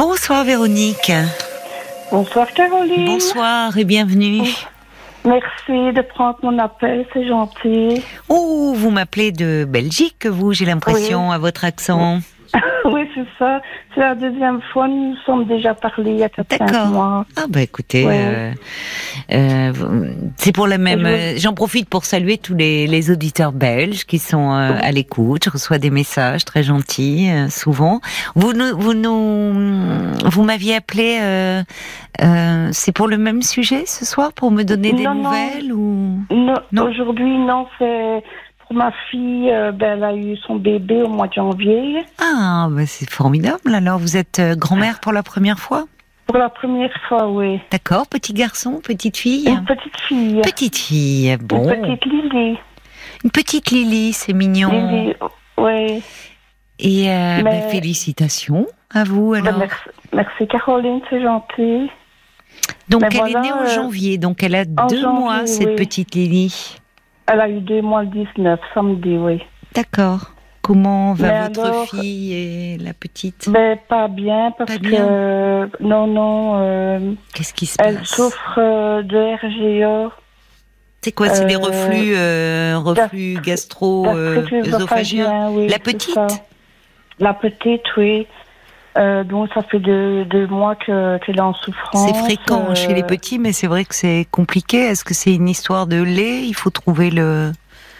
Bonsoir Véronique. Bonsoir Caroline. Bonsoir et bienvenue. Merci de prendre mon appel, c'est gentil. Oh, vous m'appelez de Belgique, vous, j'ai l'impression, à votre accent. oui, c'est ça. C'est la deuxième fois. Nous nous sommes déjà parlé il y a 4 mois. Ah bah écoutez, euh, euh, c'est pour la même. Euh, j'en profite pour saluer tous les, les auditeurs belges qui sont à l'écoute. Je reçois des messages très gentils souvent. Vous nous, vous nous, vous m'aviez appelé. c'est pour le même sujet ce soir pour me donner des nouvelles ou non Aujourd'hui, non. C'est Ma fille, euh, ben, elle a eu son bébé au mois de janvier. Ah, ben c'est formidable. Alors, vous êtes euh, grand-mère pour la première fois? Pour la première fois, oui. D'accord. Petit garçon, petite fille? Une petite fille. Petite fille, bon. Une petite Lily. Une petite Lily, c'est mignon. Lily, oui. Et euh, ben, félicitations à vous ben, alors. merci, Caroline, c'est gentil. Donc elle est née en janvier, donc elle a deux mois cette petite Lily. Elle a eu deux mois le 19, samedi, oui. D'accord. Comment va votre fille et la petite? Ben, Pas bien, parce que. non, non. Euh, Qu'est-ce qui se passe? Elle souffre euh, de RGA. C'est quoi C'est les euh, reflux, reflux gastro-œsophagiens oui, La petite? La petite, oui. Donc ça fait deux, deux mois qu'elle est en souffrance. C'est fréquent chez les petits, mais c'est vrai que c'est compliqué. Est-ce que c'est une histoire de lait? Il faut trouver le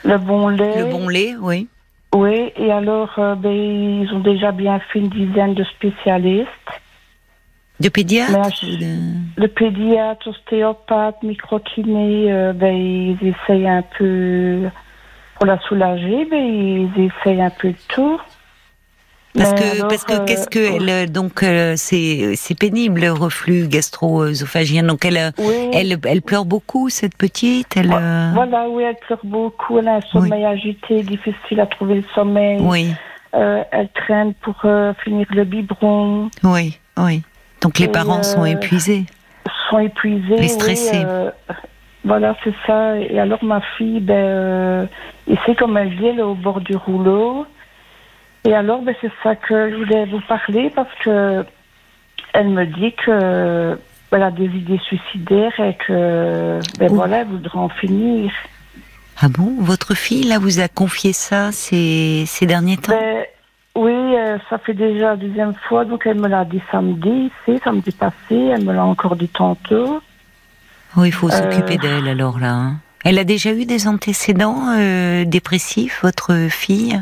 le bon lait. Le bon lait, oui. Oui, et alors ben, ils ont déjà bien fait une dizaine de spécialistes. De pédiatres? De... pédiatre, ostéopathe, microkiné, ben, ils essayent un peu pour la soulager, ben, ils essayent un peu de tout. Parce que, parce que qu'est-ce que euh, elle donc euh, c'est c'est pénible le reflux gastro-œsophagien. Donc elle euh, elle elle pleure beaucoup cette petite elle voilà oui elle pleure beaucoup elle a un sommeil agité difficile à trouver le sommeil. Oui. Elle traîne pour finir le biberon. Oui oui. Donc les parents sont épuisés. sont épuisés et stressés. voilà c'est ça. Et alors ma fille ben c'est comme elle dit elle est au bord du rouleau et alors, ben, c'est ça que je voulais vous parler parce que elle me dit que elle a des idées suicidaires et que ben voilà, elle voudrait en finir. Ah bon? Votre fille, là, vous a confié ça ces, ces derniers temps? Ben, Oui, euh, ça fait déjà la deuxième fois, donc elle me l'a dit samedi, c'est samedi passé, elle me l'a encore dit tantôt. Oui, il faut s'occuper euh, d'elle alors là. Hein. Elle a déjà eu des antécédents euh, dépressifs, votre fille?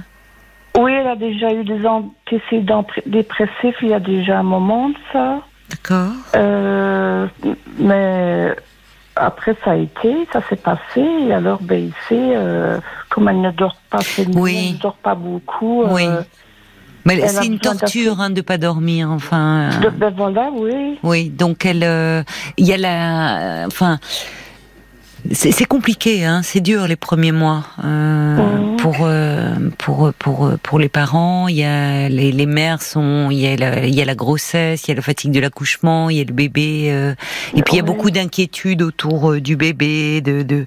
Oui, elle a déjà eu des antécédents dépressifs il y a déjà un moment de ça. D'accord. Euh, mais après, ça a été, ça s'est passé. Et alors, ben, ici, euh, comme elle ne dort pas, elle ne dort pas beaucoup. Oui. Euh, mais c'est une torture hein, de pas dormir, enfin. ben voilà, oui. Oui, donc elle, il y a la, enfin, c'est compliqué, hein, c'est dur les premiers mois euh, mmh. Pour, euh, pour pour pour les parents. Il y a les, les mères sont, il y a la, il y a la grossesse, il y a la fatigue de l'accouchement, il y a le bébé, euh, et puis il y a beaucoup d'inquiétudes autour euh, du bébé, de, de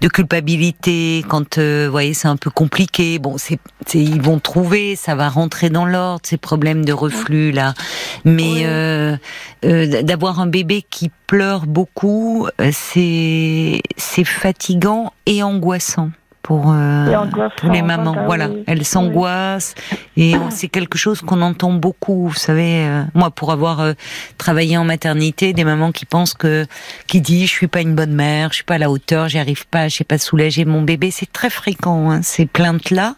de culpabilité quand, vous voyez, c'est un peu compliqué. Bon, c'est ils vont trouver, ça va rentrer dans l'ordre ces problèmes de reflux là, mais d'avoir un bébé qui pleure beaucoup, c'est c'est fatigant et angoissant pour, euh, les mamans. Voilà, elles s'angoissent et c'est quelque chose qu'on entend beaucoup. Vous savez, euh, moi, pour avoir euh, travaillé en maternité, des mamans qui pensent que, qui disent, je suis pas une bonne mère, je suis pas à la hauteur, j'y arrive pas, je sais pas soulager mon bébé. C'est très fréquent hein, ces plaintes-là,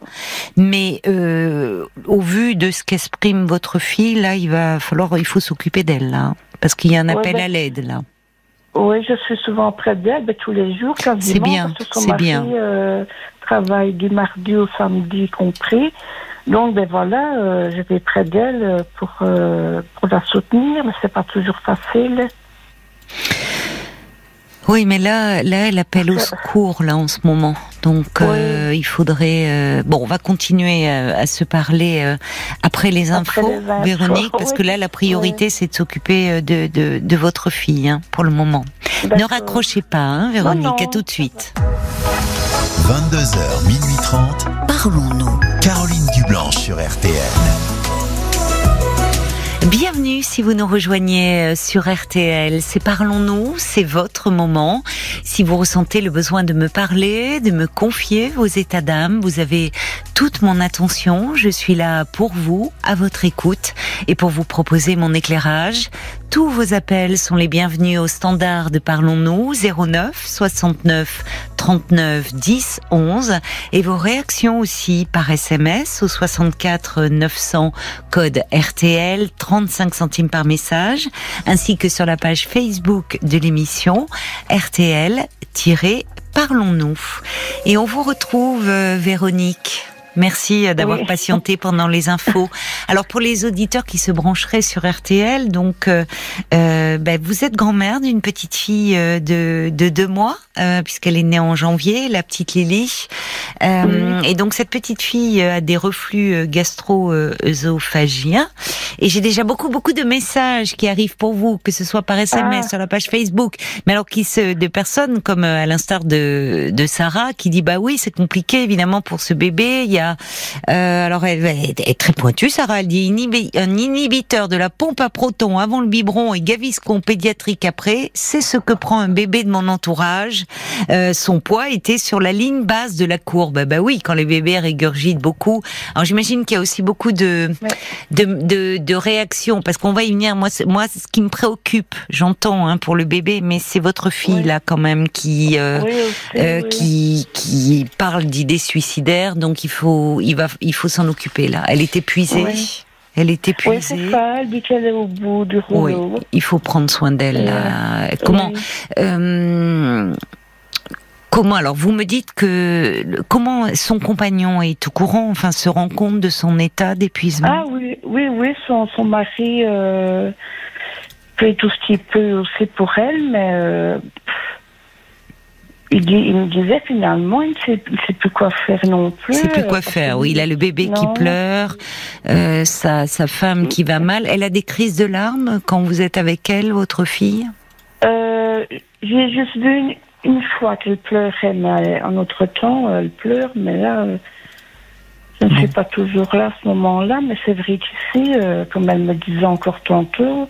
mais au vu de ce qu'exprime votre fille, là, il va falloir, il faut s'occuper d'elle là, parce qu'il y a un appel à l'aide là. Oui, je suis souvent près d'elle, mais tous les jours, C'est bien, c'est bien. Euh, travaille du mardi au samedi compris. Donc, ben voilà, euh, je vais près d'elle pour, euh, pour la soutenir, mais c'est pas toujours facile. Oui, mais là, là, elle appelle au secours là en ce moment. Donc, euh, il faudrait. Euh, bon, on va continuer euh, à, se parler après les infos, Véronique, parce que là, la priorité, c'est de s'occuper de, de, de, votre fille hein, pour le moment. Ne raccrochez pas, hein, Véronique. À tout de suite. 22h, minuit 30. Parlons-nous. Caroline Dublanche sur RTN. Bienvenue si vous nous rejoignez euh, sur RTL. C'est Parlons-nous, c'est votre moment. Si vous ressentez le besoin de me parler, de me confier vos états d'âme, vous avez toute mon attention. Je suis là pour vous, à votre écoute et pour vous proposer mon éclairage. Tous vos appels sont les bienvenus au standard de Parlons-nous 09 69 39 10 11 et vos réactions aussi par SMS au 64 900 code RTL 35 centimes par message ainsi que sur la page Facebook de l'émission RTL-Parlons-nous. Et on vous retrouve euh, Véronique Merci euh, d'avoir patienté pendant les infos. Alors pour les auditeurs qui se brancheraient sur RTL, donc euh, euh, ben, vous êtes grand-mère d'une petite fille de, de deux mois, puisqu'elle est née en janvier, la petite Lily. Et donc cette petite fille a des reflux gastro-œsophagiens. Et j'ai déjà beaucoup beaucoup de messages qui arrivent pour vous, que ce soit par SMS ah. sur la page Facebook, mais alors qui se de personnes comme à l'instar de, de Sarah qui dit bah oui c'est compliqué évidemment pour ce bébé. Il y euh, alors elle, est très pointue, Sarah. Elle dit un inhibiteur de la pompe à protons avant le biberon et Gaviscon pédiatrique après. C'est ce que prend un bébé de mon entourage. Euh, son poids était sur la ligne basse de la courbe. Bah oui, quand les bébés régurgitent beaucoup. Alors j'imagine qu'il y a aussi beaucoup de de, de, réactions parce qu'on va y venir. Moi, moi, ce qui me préoccupe, j'entends hein, pour le bébé, mais c'est votre fille là quand même qui euh, qui qui parle d'idées suicidaires. Donc il faut il va, il faut s'en occuper là. Elle est épuisée. Elle est épuisée. Oui, ça. Elle dit qu'elle est au bout du rouleau. Oui, il faut prendre soin d'elle. Comment euh, Comment alors vous me dites que comment son compagnon est au courant, enfin se rend compte de son état d'épuisement? Ah oui, oui, oui, son, son mari euh, fait tout ce qu'il peut aussi pour elle, mais euh, il, me disait finalement, il ne sait, plus quoi faire non plus. Il ne sait plus quoi faire, oui. Il a le bébé qui pleure, euh, sa, sa femme qui va mal. Elle a des crises de larmes quand vous êtes avec elle, votre fille? Euh, J'ai juste vu une, fois qu'elle pleurait, mais en autre temps, elle pleure, mais là, euh, je ne suis pas toujours là à ce moment-là, mais c'est vrai qu'ici, euh, comme elle me disait encore tantôt,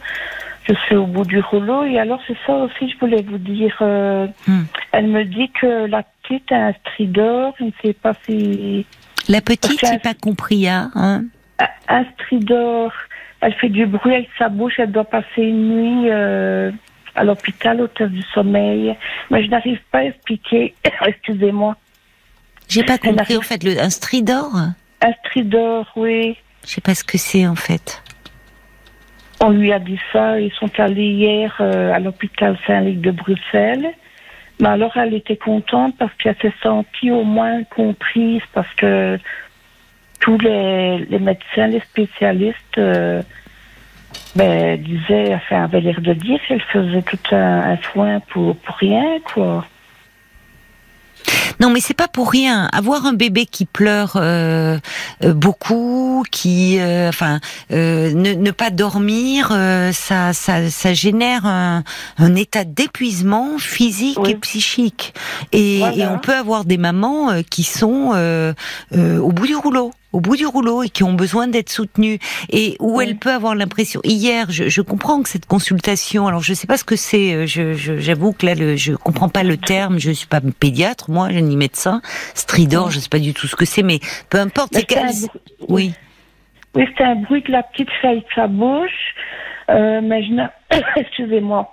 je suis au bout du rouleau. Et alors, c'est ça aussi, je voulais vous dire. Euh, hmm. Elle me dit que la petite a un stridor. Je ne sais pas si. La petite, j'ai pas compris, hein, hein Un stridor. Elle fait du bruit avec sa bouche. Elle doit passer une nuit euh, à l'hôpital, au test du sommeil. Mais je n'arrive pas à expliquer. Excusez-moi. J'ai pas compris, en fait, le, un stridor? Un stridor, oui. Je sais pas ce que c'est, en fait. On lui a dit ça. Ils sont allés hier euh, à l'hôpital Saint-Luc de Bruxelles. Mais alors, elle était contente parce qu'elle s'est sentie au moins comprise parce que tous les, médecins, les spécialistes euh, ben, disaient, enfin, avaient l'air de dire qu'elle faisait tout un, soin pour, pour rien, quoi. Non, mais c'est pas pour rien. Avoir un bébé qui pleure euh, euh, beaucoup, qui, euh, enfin, ne, pas dormir, ça, ça, ça génère un, état d'épuisement physique et psychique. Et, et, on peut avoir des mamans qui sont au bout du rouleau au bout du rouleau et qui ont besoin d'être soutenues et où elle peut avoir l'impression. Hier, je, je, comprends que cette consultation, alors je sais pas ce que c'est. Euh, je, j'avoue que là, le, je comprends pas le terme. Je suis pas pédiatre, moi, je ni médecin. Stridor, je sais pas du tout ce que c'est, mais peu importe. C'est Oui. Oui, c'est un bruit que la petite fait avec sa bouche. Euh, mais je excusez-moi,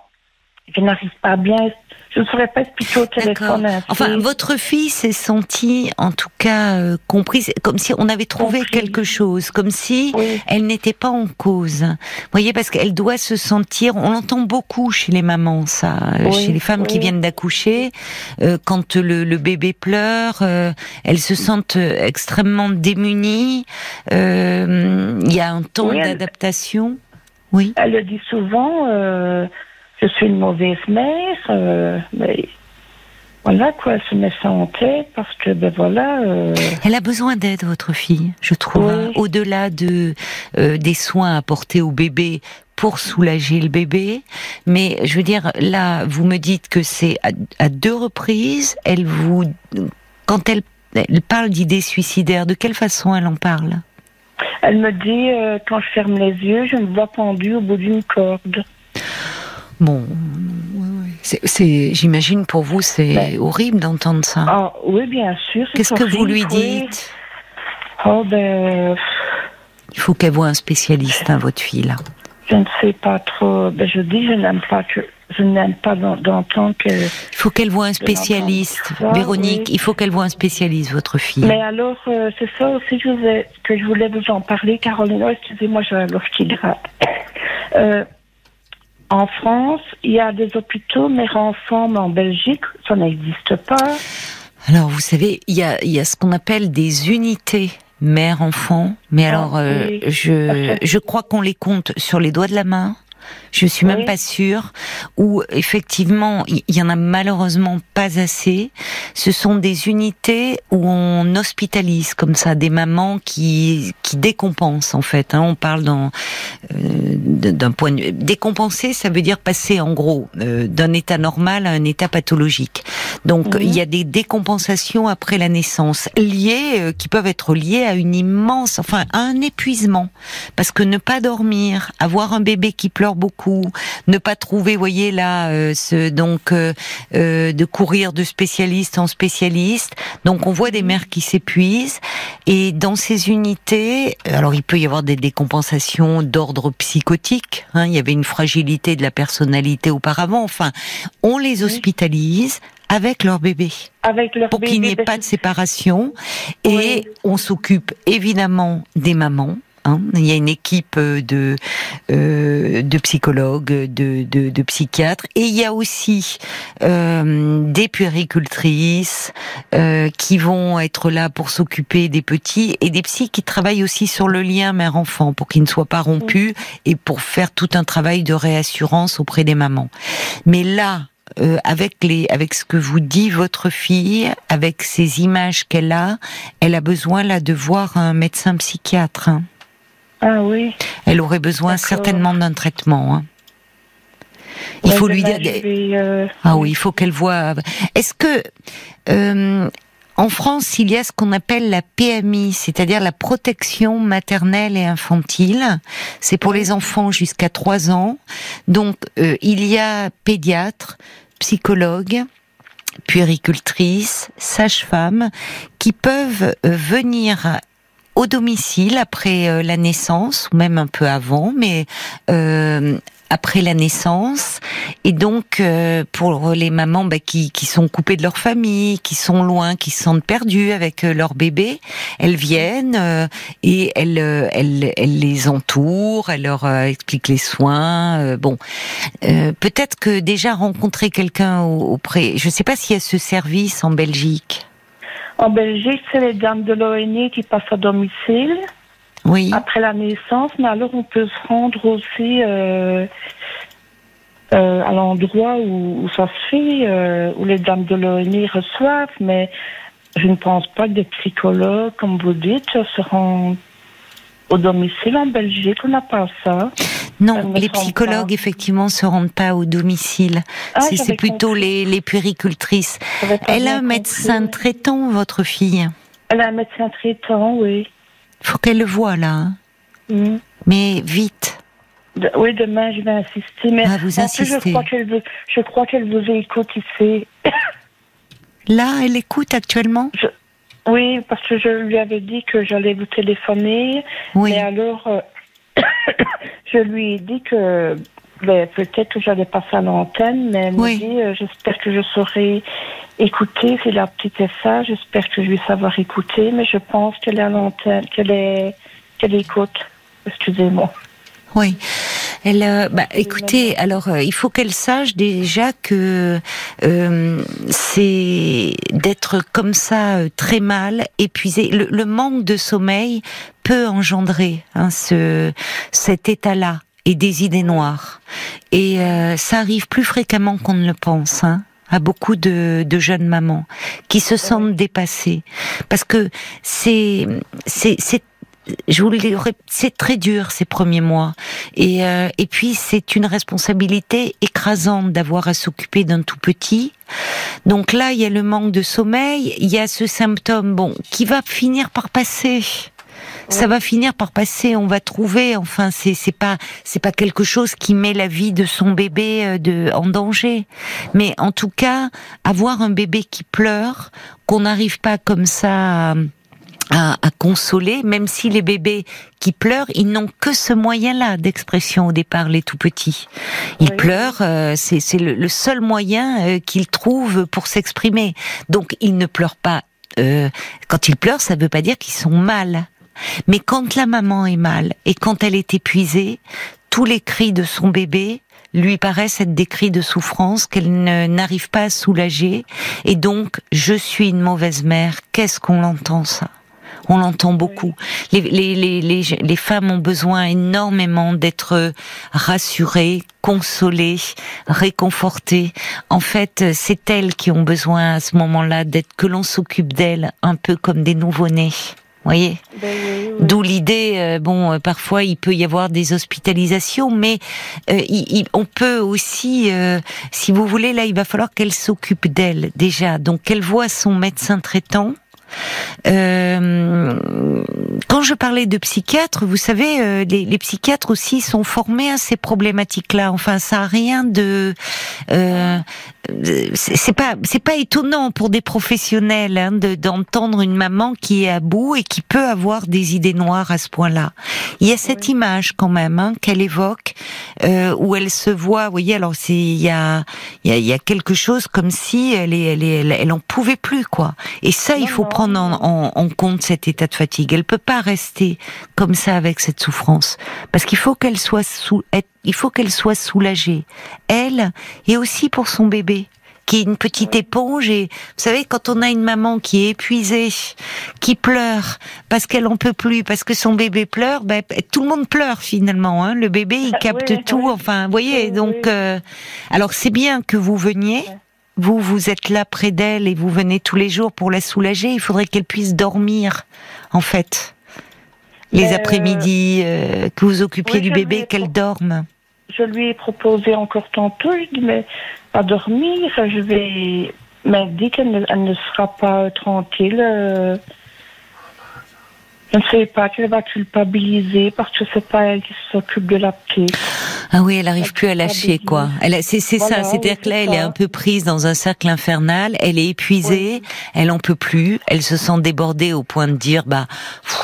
je n'arrive pas bien je ne saurais pas expliquer au téléphone. Enfin, votre fille s'est sentie, en tout cas, euh, comprise, comme si on avait trouvé quelque chose, comme si elle n'était pas en cause. Vous voyez, parce qu'elle doit se sentir. On l'entend beaucoup chez les mamans, ça, euh, chez les femmes qui viennent d'accoucher, euh, quand le, le, bébé pleure, elles se sentent extrêmement démunies. Il y a un temps d'adaptation. Oui. Elle le dit souvent je suis une mauvaise mère, euh, mais voilà quoi, elle se met ça en tête parce que ben voilà. Euh, elle a besoin d'aide, votre fille, je trouve. Hein. Au-delà de euh, des soins apportés au bébé pour soulager le bébé, mais je veux dire là, vous me dites que c'est à, deux reprises, elle vous, quand elle, elle parle d'idées suicidaires, de quelle façon elle en parle? Elle me dit, euh, quand je ferme les yeux, je me vois pendue au bout d'une corde. Bon, c'est, j'imagine pour vous, c'est ben. horrible d'entendre ça. Ah, oui, bien sûr. Qu'est-ce que vous lui dites? Oh ben. Il faut qu'elle voie un spécialiste, hein, votre fille là. Je ne sais pas trop. Ben, je dis, je n'aime pas que je n'aime pas d'entendre que. Il faut qu'elle voit un spécialiste, Véronique. Il faut qu'elle voit un spécialiste, votre fille. Mais alors, euh, c'est ça aussi que je, voulais, que je voulais vous en parler, Caroline. Oh, excusez-moi, j'ai un qui euh, en France, il y a des hôpitaux mère enfants, mais en Belgique, ça n'existe pas. Alors, vous savez, il y a, il y a ce qu'on appelle des unités mère-enfant, mais ah, alors, euh, je, je crois qu'on les compte sur les doigts de la main. Je suis même pas sûre. Ou effectivement, il y, en a malheureusement pas assez. Ce sont des unités où on hospitalise comme ça des mamans qui qui décompensent en fait. Hein. On parle dans euh, d'un point de décompenser, ça veut dire passer en gros euh, d'un état normal à un état pathologique. Donc il y a des décompensations après la naissance liées euh, qui peuvent être liées à une immense, enfin à un épuisement, parce que ne pas dormir, avoir un bébé qui pleure beaucoup, ne pas trouver, voyez là, euh, ce, donc euh, euh, de courir de spécialiste en spécialiste. Donc on voit des mères qui s'épuisent et dans ces unités, alors il peut y avoir des décompensations d'ordre psychotique. Hein, il y avait une fragilité de la personnalité auparavant. Enfin, on les hospitalise avec leur bébé. Avec leur pour qu'il n'y ait pas de séparation. Et on s'occupe évidemment des mamans. Hein. Il y a une équipe de euh, de psychologues, de, de, de, psychiatres, et il y a aussi euh, des puéricultrices euh, qui vont être là pour s'occuper des petits et des psys qui travaillent aussi sur le lien mère-enfant pour qu'il ne soit pas rompu et pour faire tout un travail de réassurance auprès des mamans. Mais là, euh, avec les, avec ce que vous dit votre fille, avec ces images qu'elle a, elle a besoin là de voir un médecin psychiatre. Hein. Ah oui. Elle aurait besoin certainement d'un traitement. Hein. Il faut lui dire. Euh, ah oui, il faut qu'elle voit. Est-ce que euh, en France, il y a ce qu'on appelle la PMI, c'est-à-dire la protection maternelle et infantile. C'est pour les enfants jusqu'à 3 ans. Donc, euh, il y a pédiatres, psychologues, puéricultrices, sages-femmes qui peuvent venir au domicile après euh, la naissance ou même un peu avant, mais euh, après la naissance et donc euh, pour les mamans bah, qui, qui sont coupées de leur famille, qui sont loin, qui se sentent perdues avec leur bébé, elles viennent et elles, elles, elles, les entourent, elles leur expliquent les soins. bon, peut-être que déjà rencontrer quelqu'un auprès, je ne sais pas s'il y a ce service en Belgique. En Belgique, c'est les dames de l'ONI qui passent à domicile. Oui. Après la naissance, mais alors on peut se rendre aussi euh, euh, à l'endroit où, ça se fait, euh, où les dames de l'ONI reçoivent, mais je ne pense pas que des psychologues, comme vous dites, se rendent au domicile en Belgique. On n'a pas ça. Non, les psychologues, effectivement, se rendent pas au domicile. Ah, c'est plutôt les, les puéricultrices. Elle a un médecin traitant, votre fille Elle a un médecin traitant, oui. faut qu'elle le voie, là. Hein. Mm. Mais vite. oui, demain, je vais insister. Mais ah, vous insistez. je crois qu'elle je crois qu'elle vous écoute ici. là, elle écoute actuellement? Oui, parce que je lui avais dit que j'allais vous téléphoner. Oui. Mais alors, euh, je lui ai dit que ben, peut-être que j'allais passer à l'antenne, mais elle dit euh, j'espère que je saurai écouter. C'est la petite ça, j'espère que je vais savoir écouter, mais je pense qu'elle est à l'antenne, qu'elle est qu'elle écoute. Excusez-moi. Oui. Elle, euh, bah, écoutez, alors euh, il faut qu'elle sache déjà que c'est d'être comme ça très mal, épuisé. le, manque de sommeil peut engendrer hein, ce, cet état-là et des idées noires. Et euh, ça arrive plus fréquemment qu'on ne le pense. Hein à beaucoup de, de, jeunes mamans qui se sentent dépassées parce que c'est c'est je vous c'est très dur ces premiers mois et euh, et puis c'est une responsabilité écrasante d'avoir à s'occuper d'un tout petit donc là il y a le manque de sommeil il y a ce symptôme bon qui va finir par passer Ça va finir par passer. On va trouver. Enfin, c'est c'est pas c'est pas quelque chose qui met la vie de son bébé euh, de en danger. Mais en tout cas, avoir un bébé qui pleure, qu'on n'arrive pas comme ça. À, à, consoler, même si les bébés qui pleurent, ils n'ont que ce moyen-là d'expression au départ, les tout petits. Ils pleurent, euh, c'est le, seul moyen euh, qu'ils trouvent pour s'exprimer. Donc ils ne pleurent pas. Euh, quand ils pleurent, ça ne veut pas dire qu'ils sont mal. Mais quand la maman est mal et quand elle est épuisée, tous les cris de son bébé lui paraissent être des cris de souffrance qu'elle n'arrive pas à soulager. Et donc, je suis une mauvaise mère. Qu'est-ce qu'on l'entend ça? On l'entend beaucoup. Les, les, les, les, femmes ont besoin énormément d'être rassurées, consolées, réconfortées. En fait, c'est elles qui ont besoin à ce moment-là d'être que l'on s'occupe d'elles un peu comme des nouveau-nés voyez? Ben D'où l'idée, euh, bon, euh, parfois il peut y avoir des hospitalisations, mais euh, on peut aussi, si vous voulez, là, il va falloir qu'elle s'occupe d'elle déjà. Donc, qu'elle voit son médecin traitant, euh, quand je parlais de psychiatres, vous savez, euh, les, les, psychiatres aussi sont formés à ces problématiques-là. Enfin, ça a rien de, euh, c'est pas, c'est pas étonnant pour des professionnels hein, d'entendre une maman qui est à bout et qui peut avoir des idées noires à ce point-là. Il y a cette image quand même hein, qu'elle évoque euh, où elle se voit. Vous voyez, alors c'est, il y a, il y a, y a, quelque chose comme si elle est, elle, est, elle, en pouvait plus quoi. Et ça, il faut prendre en, en, en compte cet état de fatigue. Elle peut pas rester comme ça avec cette souffrance, parce qu'il faut qu'elle soit sous, il faut qu'elle soit soulagée, elle et aussi pour son bébé qui est une petite éponge et vous savez quand on a une maman qui est épuisée, qui pleure parce qu'elle en peut plus, parce que son bébé pleure, ben, tout le monde pleure finalement. Hein. Le bébé il capte tout. Enfin, vous voyez. Donc, euh, alors c'est bien que vous veniez. Vous, vous êtes là près d'elle et vous venez tous les jours pour la soulager. Il faudrait qu'elle puisse dormir, en fait les euh, après-midi, euh, que vous occupiez du bébé, qu'elle dorme Je lui ai proposé encore tantôt, je mais à dormir, je vais. Mais dit qu'elle ne, sera pas tranquille. Euh, je ne sais pas qu'elle va culpabiliser parce que c'est pas elle qui s'occupe de la petite. Ah oui, elle arrive plus à lâcher quoi. Elle, c'est, c'est ça, c'est-à-dire que là, elle est un peu prise dans un cercle infernal. Elle est épuisée, elle en peut plus. Elle se sent débordée au point de dire bah,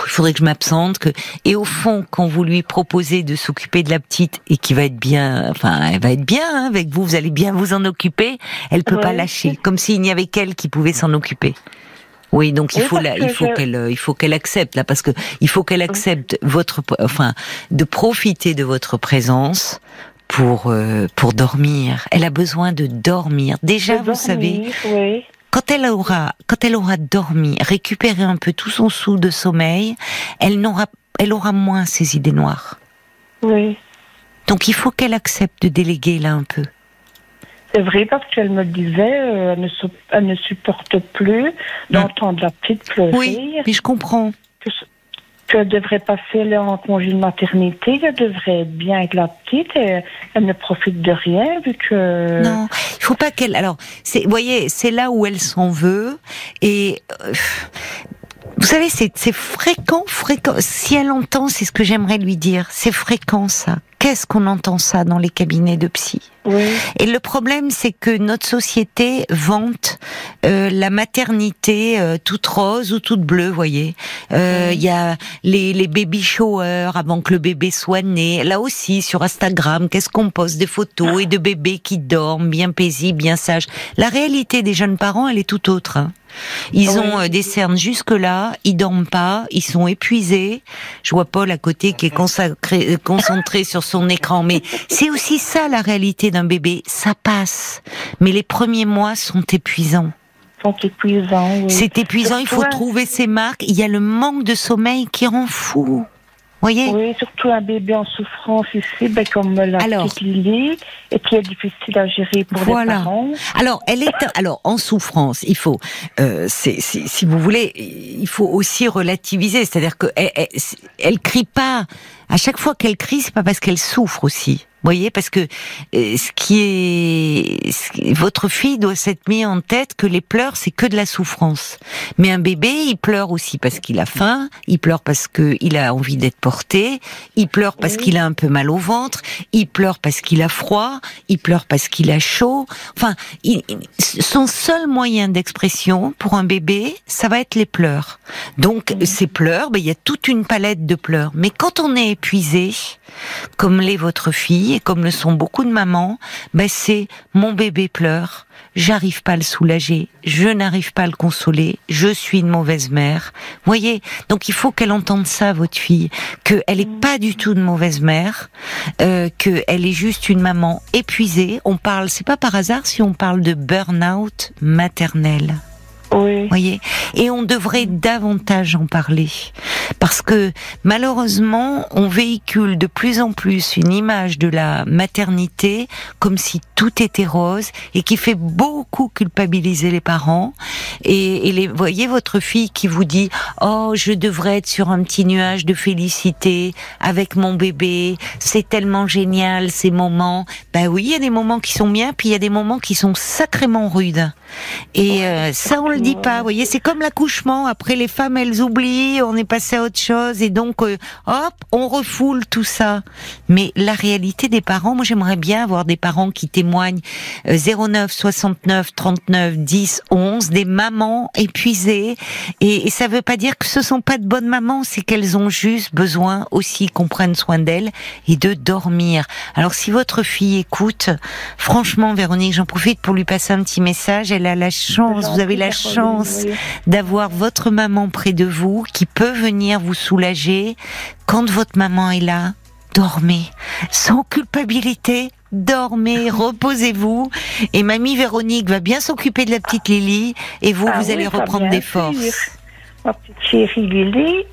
il faudrait que je m'absente. Que et au fond, quand vous lui proposez de s'occuper de la petite et qui va être bien, enfin, elle va être bien hein, avec vous, vous allez bien vous en occuper. Elle peut pas lâcher, comme s'il n'y avait qu'elle qui pouvait s'en occuper. Oui, donc il faut il faut qu'elle il faut qu'elle accepte là parce que il faut qu'elle accepte votre enfin de profiter de votre présence pour euh, pour dormir. Elle a besoin de dormir. Déjà, vous savez, quand elle aura quand elle aura dormi, récupéré un peu tout son sou de sommeil, elle n'aura elle aura moins ses idées noires. Oui. Donc il faut qu'elle accepte de déléguer là un peu. C'est vrai parce qu'elle me disait, euh, elle, ne, supporte plus d'entendre la petite pleurer. Oui, mais je comprends. Que, qu'elle devrait passer en congé de maternité, qu'elle devrait être bien avec la petite et elle ne profite de rien vu que... Non, il faut pas qu'elle... Alors, vous voyez, c'est là où elle s'en veut et... Euh, vous savez, c'est fréquent, fréquent. Si elle entend, c'est ce que j'aimerais lui dire. C'est fréquent ça. Qu'est-ce qu'on entend ça dans les cabinets de psy? Oui. Et le problème, c'est que notre société vante euh, la maternité euh, toute rose ou toute bleue, voyez. Euh, il y a les, les baby showers avant que le bébé soit né. Là aussi, sur Instagram, qu'est-ce qu'on poste? Des photos et de bébés qui dorment, bien paisibles, bien sages. La réalité des jeunes parents, elle est tout autre. Hein. Ils ont euh, des cernes jusque-là, ils dorment pas, ils sont épuisés. Je vois Paul à côté qui est consacré, euh, concentré sur son écran, mais c'est aussi ça la réalité d'un bébé. Ça passe, mais les premiers mois sont épuisants. Sont épuisants. C'est épuisant. Il faut trouver ses marques. Il y a le manque de sommeil qui rend fou. Oui, surtout un bébé en souffrance ici, ben, comme la petite Lily, et qui est difficile à gérer pour les parents. Alors, elle est alors en souffrance. Il faut, euh, c'est, si vous voulez, il faut aussi relativiser. C'est-à-dire que elle, elle, crie pas. À chaque fois qu'elle crie, c'est pas parce qu'elle souffre aussi. Voyez, parce que euh, ce qui est, votre fille doit s'être mis en tête que les pleurs c'est que de la souffrance. Mais un bébé, il pleure aussi parce qu'il a faim, il pleure parce qu'il a envie d'être porté, il pleure parce qu'il a un peu mal au ventre, il pleure parce qu'il a froid, il pleure parce qu'il a chaud. Enfin, son seul moyen d'expression pour un bébé, ça va être les pleurs. Donc ces pleurs, ben, il y a toute une palette de pleurs. Mais quand on est épuisé, comme l'est votre fille et comme le sont beaucoup de mamans, ben c'est mon bébé pleure, j'arrive pas à le soulager, je n'arrive pas à le consoler, je suis une mauvaise mère. Voyez, donc il faut qu'elle entende ça, votre fille, qu'elle est pas du tout de mauvaise mère, euh, qu'elle est juste une maman épuisée. On parle, c'est pas par hasard si on parle de burn-out maternel. Oui. Voyez, et on devrait davantage en parler parce que malheureusement, on véhicule de plus en plus une image de la maternité comme si tout était rose et qui fait beaucoup culpabiliser les parents. Et, et les, voyez votre fille qui vous dit oh je devrais être sur un petit nuage de félicité avec mon bébé, c'est tellement génial ces moments. Ben oui, il y a des moments qui sont bien, puis il y a des moments qui sont sacrément rudes. Et euh, ça on le dit pas. Vous voyez, c'est comme l'accouchement. Après les femmes elles oublient, on est passé à autre chose et donc euh, hop, on refoule tout ça. Mais la réalité des parents, moi j'aimerais bien avoir des parents qui témoignent 09 69 39 10 11, des mamans épuisées et, et ça veut pas dire que ce sont pas de bonnes mamans, c'est qu'elles ont juste besoin aussi qu'on prenne soin d'elles et de dormir. Alors si votre fille écoute, franchement Véronique, j'en profite pour lui passer un petit message. A la chance, vous avez la chance d'avoir votre maman près de vous qui peut venir vous soulager. Quand votre maman est là, dormez sans culpabilité. Dormez, reposez-vous, et mamie Véronique va bien s'occuper de la petite Lily, et vous, Ah vous allez oui, reprendre des forces. Ma petite chérie Lily,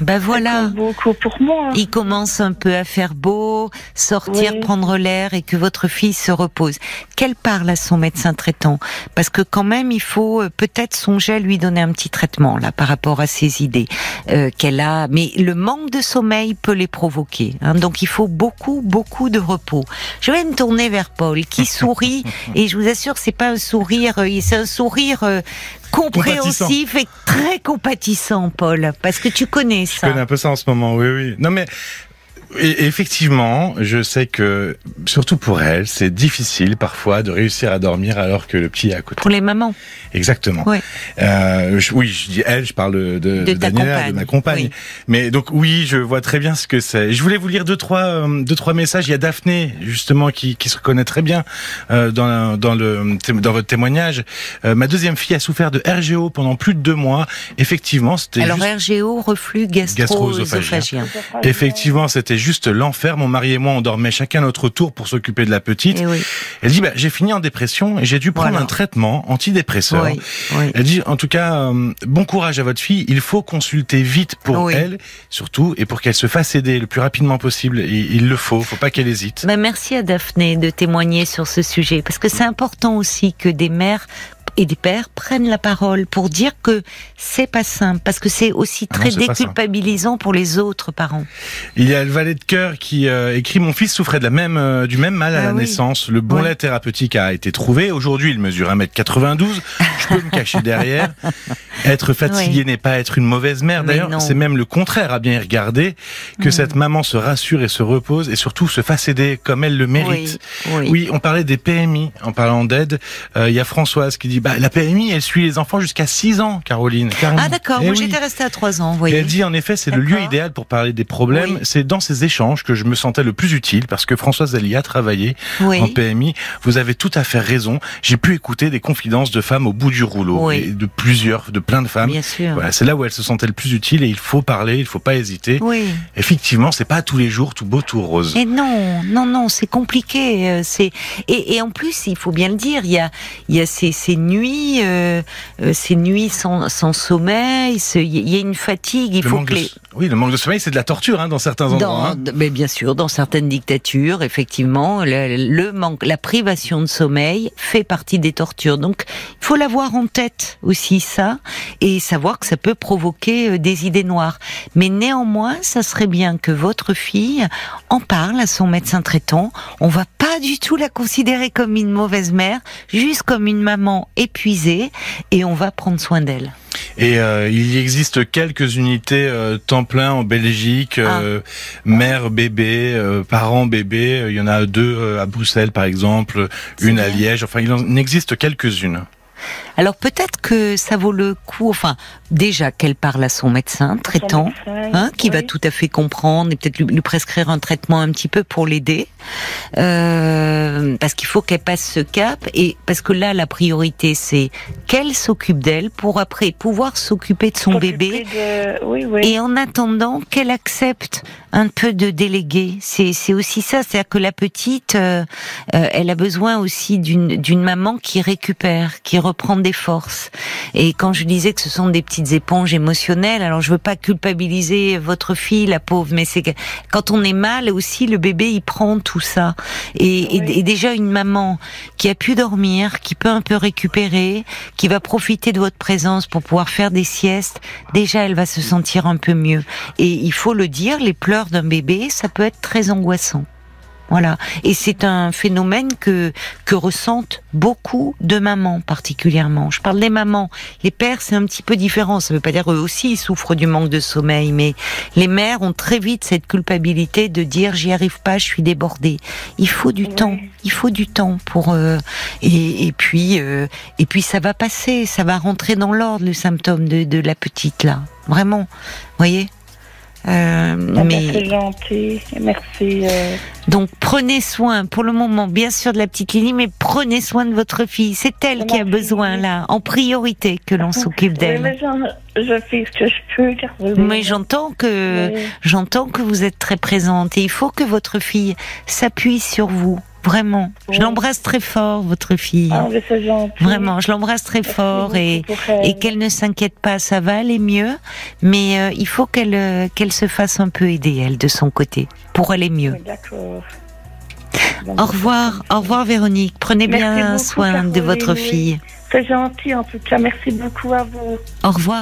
Ben voilà. elle compte beaucoup pour moi. Il commence un peu à faire beau, sortir, Oui. prendre l'air et que votre fille se repose. Qu'elle parle à son médecin traitant, parce que quand même il faut euh, peut-être songer à lui donner un petit traitement là par rapport à ses idées euh, qu'elle a. Mais le manque de sommeil peut les provoquer, hein. donc il faut beaucoup beaucoup de repos. Je vais me tourner vers Paul qui sourit et je vous assure c'est pas un sourire, euh, c'est un sourire euh, compréhensif et très compatissant, Paul, parce que tu connais Je ça. connais un peu ça en ce moment, oui, oui. Non mais et- effectivement, je sais que surtout pour elle, c'est difficile parfois de réussir à dormir alors que le petit est à côté. Pour les mamans. Exactement. Euh, je- oui, je dis elle, je parle de, de, De Daniela, de ma compagne. oui. Mais donc oui, je vois très bien ce que c'est. Je voulais vous lire deux trois euh, deux trois messages. Il y a Daphné justement qui, qui se reconnaît très bien euh, dans la- dans le dans votre témoignage. Euh, ma deuxième fille a souffert de RGO pendant plus de deux mois. Effectivement, c'était Alors juste- RGO, reflux gastro-œsophagien. Effectivement, c'était juste l'enfer. Mon mari et moi, on dormait chacun notre tour pour s'occuper de la petite. Eh oui. Elle dit, bah, j'ai fini en dépression et j'ai dû prendre Voilà. un traitement antidépresseur. Oui, oui. Elle dit, en tout cas, euh, bon courage à votre fille. Il faut consulter vite pour elle, surtout, et pour qu'elle se fasse aider le plus rapidement possible. Et il le faut. Faut pas qu'elle hésite. Ben, merci à Daphné de témoigner sur ce sujet, parce que c'est important aussi que des mères et des pères prennent la parole pour dire que c'est pas simple, parce que c'est aussi Ah non, très déculpabilisant pour les autres parents. Il y a le valet de cœur qui euh, écrit Mon fils souffrait de la même, euh, du même mal à Ah la oui. naissance. Le bon lait thérapeutique a été trouvé. Aujourd'hui, il mesure 1m92. Je peux me cacher derrière. Être fatigué Oui. n'est pas être une mauvaise mère. D'ailleurs, c'est même le contraire à bien y regarder. Que cette maman se rassure et se repose et surtout se fasse aider comme elle le mérite. Oui, on parlait des PMI en parlant d'aide. Euh, Il y a Françoise qui dit bah, la PMI, elle suit les enfants jusqu'à 6 ans, Caroline. carrément. Ah d'accord, Eh moi oui. j'étais restée à trois ans, vous Et voyez. elle dit en effet, c'est le lieu idéal pour parler des problèmes. Oui. C'est dans ces échanges que je me sentais le plus utile parce que Françoise Zali a travaillé Oui. en PMI. Vous avez tout à fait raison. J'ai pu écouter des confidences de femmes au bout du rouleau et de plusieurs, de plein de femmes. Bien sûr. Voilà, c'est là où elle se sentait le plus utile et il faut parler, il faut pas hésiter. Oui. Effectivement, c'est pas tous les jours tout beau, tout rose. Et non, non, non, c'est compliqué. euh, C'est et, et en plus, il faut bien le dire, il y a, il y a ces, ces nuits, euh, euh, ces nuits sans, sans sommeil, il y a une fatigue. Il le faut que de. Oui, le manque de sommeil, c'est de la torture hein, dans certains endroits. Dans, hein. Mais bien sûr, dans certaines dictatures, effectivement, le, le, manque, la privation de sommeil fait partie des tortures. Donc, il faut l'avoir en tête aussi ça et savoir que ça peut provoquer euh, des idées noires. Mais néanmoins, ça serait bien que votre fille en parle à son médecin traitant. On va pas du tout la considérer comme une mauvaise mère, juste comme une maman épuisée, et on va prendre soin d'elle. Et euh, il existe quelques unités euh, temps plein en Belgique, euh, ah. mère bébé, euh, parents bébé. Il y en a deux à Bruxelles par exemple, une bien. à Liège. Enfin, il en existe quelques-unes. Alors peut-être que ça vaut le coup, enfin déjà qu'elle parle à son médecin traitant, son médecin, hein, qui oui. va tout à fait comprendre et peut-être lui, lui, prescrire un traitement un petit peu pour l'aider, euh, parce qu'il faut qu'elle passe ce cap et parce que là la priorité c'est qu'elle s'occupe d'elle pour après pouvoir s'occuper de son bébé de... oui, oui. et en attendant qu'elle accepte un peu de déléguer. C'est c'est aussi ça, c'est-à-dire que la petite, euh, euh, elle a besoin aussi d'une d'une maman qui récupère, qui reprend des forces. Et quand je disais que ce sont des petites éponges émotionnelles, alors je veux pas culpabiliser votre fille, la pauvre, mais c'est que quand on est mal aussi, le bébé il prend tout ça. Et, oui. et, et, déjà une maman qui a pu dormir, qui peut un peu récupérer, qui va profiter de votre présence pour pouvoir faire des siestes, déjà elle va se sentir un peu mieux. Et il faut le dire, les pleurs d'un bébé, ça peut être très angoissant. Voilà. Et c'est un phénomène que, que ressentent beaucoup de mamans particulièrement. Je parle des mamans. Les pères, c'est un petit peu différent. Ça ne veut pas dire eux aussi ils souffrent du manque de sommeil, mais les mères ont très vite cette culpabilité de dire j'y arrive pas, je suis débordée. Il faut du temps. Il faut du temps pour euh, et, et puis euh, et puis ça va passer, ça va rentrer dans l'ordre le symptôme de, de la petite là. Vraiment. Vous voyez? Euh, mais c'est gentil, merci. Euh... Donc prenez soin pour le moment, bien sûr de la petite Lily, mais prenez soin de votre fille. C'est elle qui a besoin fille. là, en priorité, que l'on s'occupe d'elle. Mais je fais ce que je peux. Car mais j'entends que oui. j'entends que vous êtes très présente et il faut que votre fille s'appuie sur vous. Vraiment, oui. je l'embrasse très fort, votre fille. Ah, Vraiment, je l'embrasse très Merci fort et, et qu'elle ne s'inquiète pas, ça va aller mieux. Mais euh, il faut qu'elle euh, qu'elle se fasse un peu aider, elle, de son côté, pour aller mieux. D'accord. Au revoir, au revoir Véronique. Prenez Merci bien beaucoup, soin Caroline, de votre fille. C'est gentil en tout cas. Merci beaucoup à vous. Au revoir.